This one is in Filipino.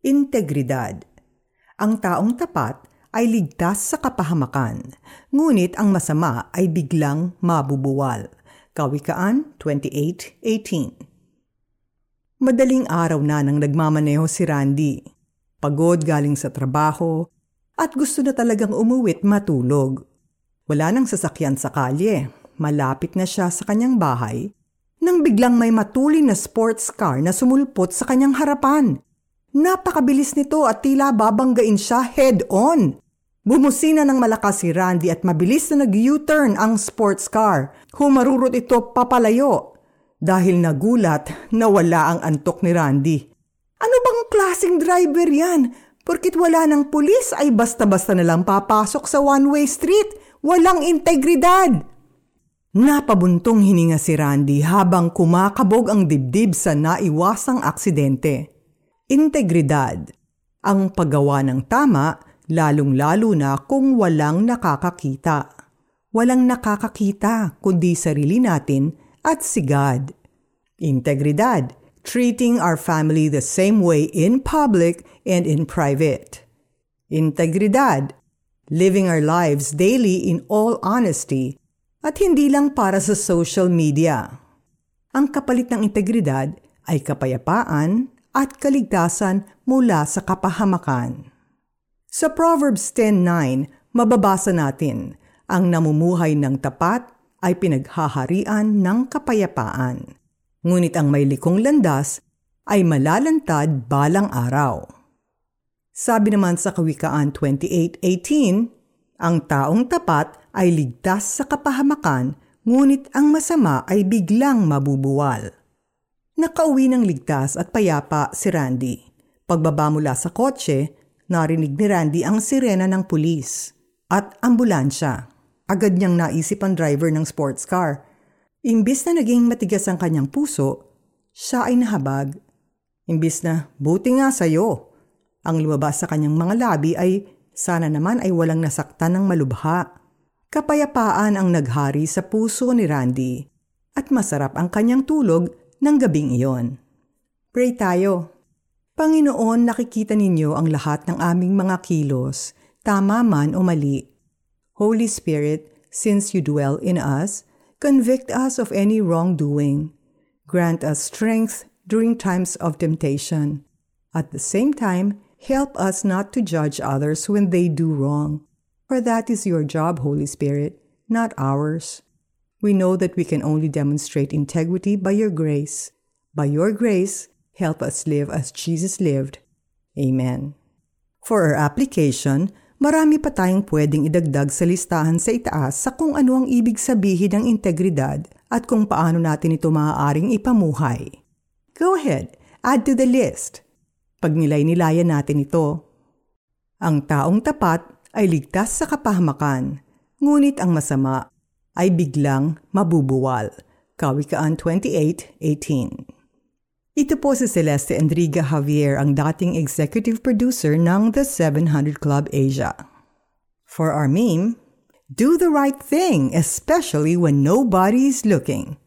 Integridad. Ang taong tapat ay ligtas sa kapahamakan, ngunit ang masama ay biglang mabubuwal. Kawikaan 28.18 Madaling araw na nang nagmamaneho si Randy. Pagod galing sa trabaho at gusto na talagang umuwit matulog. Wala nang sasakyan sa kalye. Malapit na siya sa kanyang bahay nang biglang may matulin na sports car na sumulpot sa kanyang harapan. Napakabilis nito at tila babanggain siya head-on. Bumusina ng malakas si Randy at mabilis na nag-U-turn ang sports car. Humarurot ito papalayo dahil nagulat na wala ang antok ni Randy. Ano bang klaseng driver yan? Porkit wala ng pulis ay basta-basta na lang papasok sa one-way street. Walang integridad. Napabuntong hininga si Randy habang kumakabog ang dibdib sa naiwasang aksidente. Integridad. Ang paggawa ng tama, lalong-lalo na kung walang nakakakita. Walang nakakakita kundi sarili natin at si God. Integridad, treating our family the same way in public and in private. Integridad, living our lives daily in all honesty at hindi lang para sa social media. Ang kapalit ng integridad ay kapayapaan at kaligtasan mula sa kapahamakan. Sa Proverbs 10.9, mababasa natin, ang namumuhay ng tapat ay pinaghaharian ng kapayapaan. Ngunit ang may likong landas ay malalantad balang araw. Sabi naman sa Kawikaan 28.18, ang taong tapat ay ligtas sa kapahamakan, ngunit ang masama ay biglang mabubuwal. Nakauwi ng ligtas at payapa si Randy. Pagbaba mula sa kotse, narinig ni Randy ang sirena ng pulis at ambulansya. Agad niyang naisip ang driver ng sports car. Imbis na naging matigas ang kanyang puso, siya ay nahabag. Imbis na, buti nga sa'yo. Ang lumabas sa kanyang mga labi ay, sana naman ay walang nasaktan ng malubha. Kapayapaan ang naghari sa puso ni Randy at masarap ang kanyang tulog ng gabing iyon. Pray tayo. Panginoon, nakikita ninyo ang lahat ng aming mga kilos, tama man o mali. Holy Spirit, since you dwell in us, convict us of any wrongdoing. Grant us strength during times of temptation. At the same time, help us not to judge others when they do wrong. For that is your job, Holy Spirit, not ours. We know that we can only demonstrate integrity by your grace. By your grace, help us live as Jesus lived. Amen. For our application, marami pa tayong pwedeng idagdag sa listahan sa itaas sa kung ano ang ibig sabihin ng integridad at kung paano natin ito maaaring ipamuhay. Go ahead, add to the list. Pag nilay-nilayan natin ito. Ang taong tapat ay ligtas sa kapahamakan, ngunit ang masama ay biglang mabubuwal. Kawikaan 28.18 ito po si Celeste Enriga Javier, ang dating executive producer ng The 700 Club Asia. For our meme, do the right thing, especially when nobody's looking.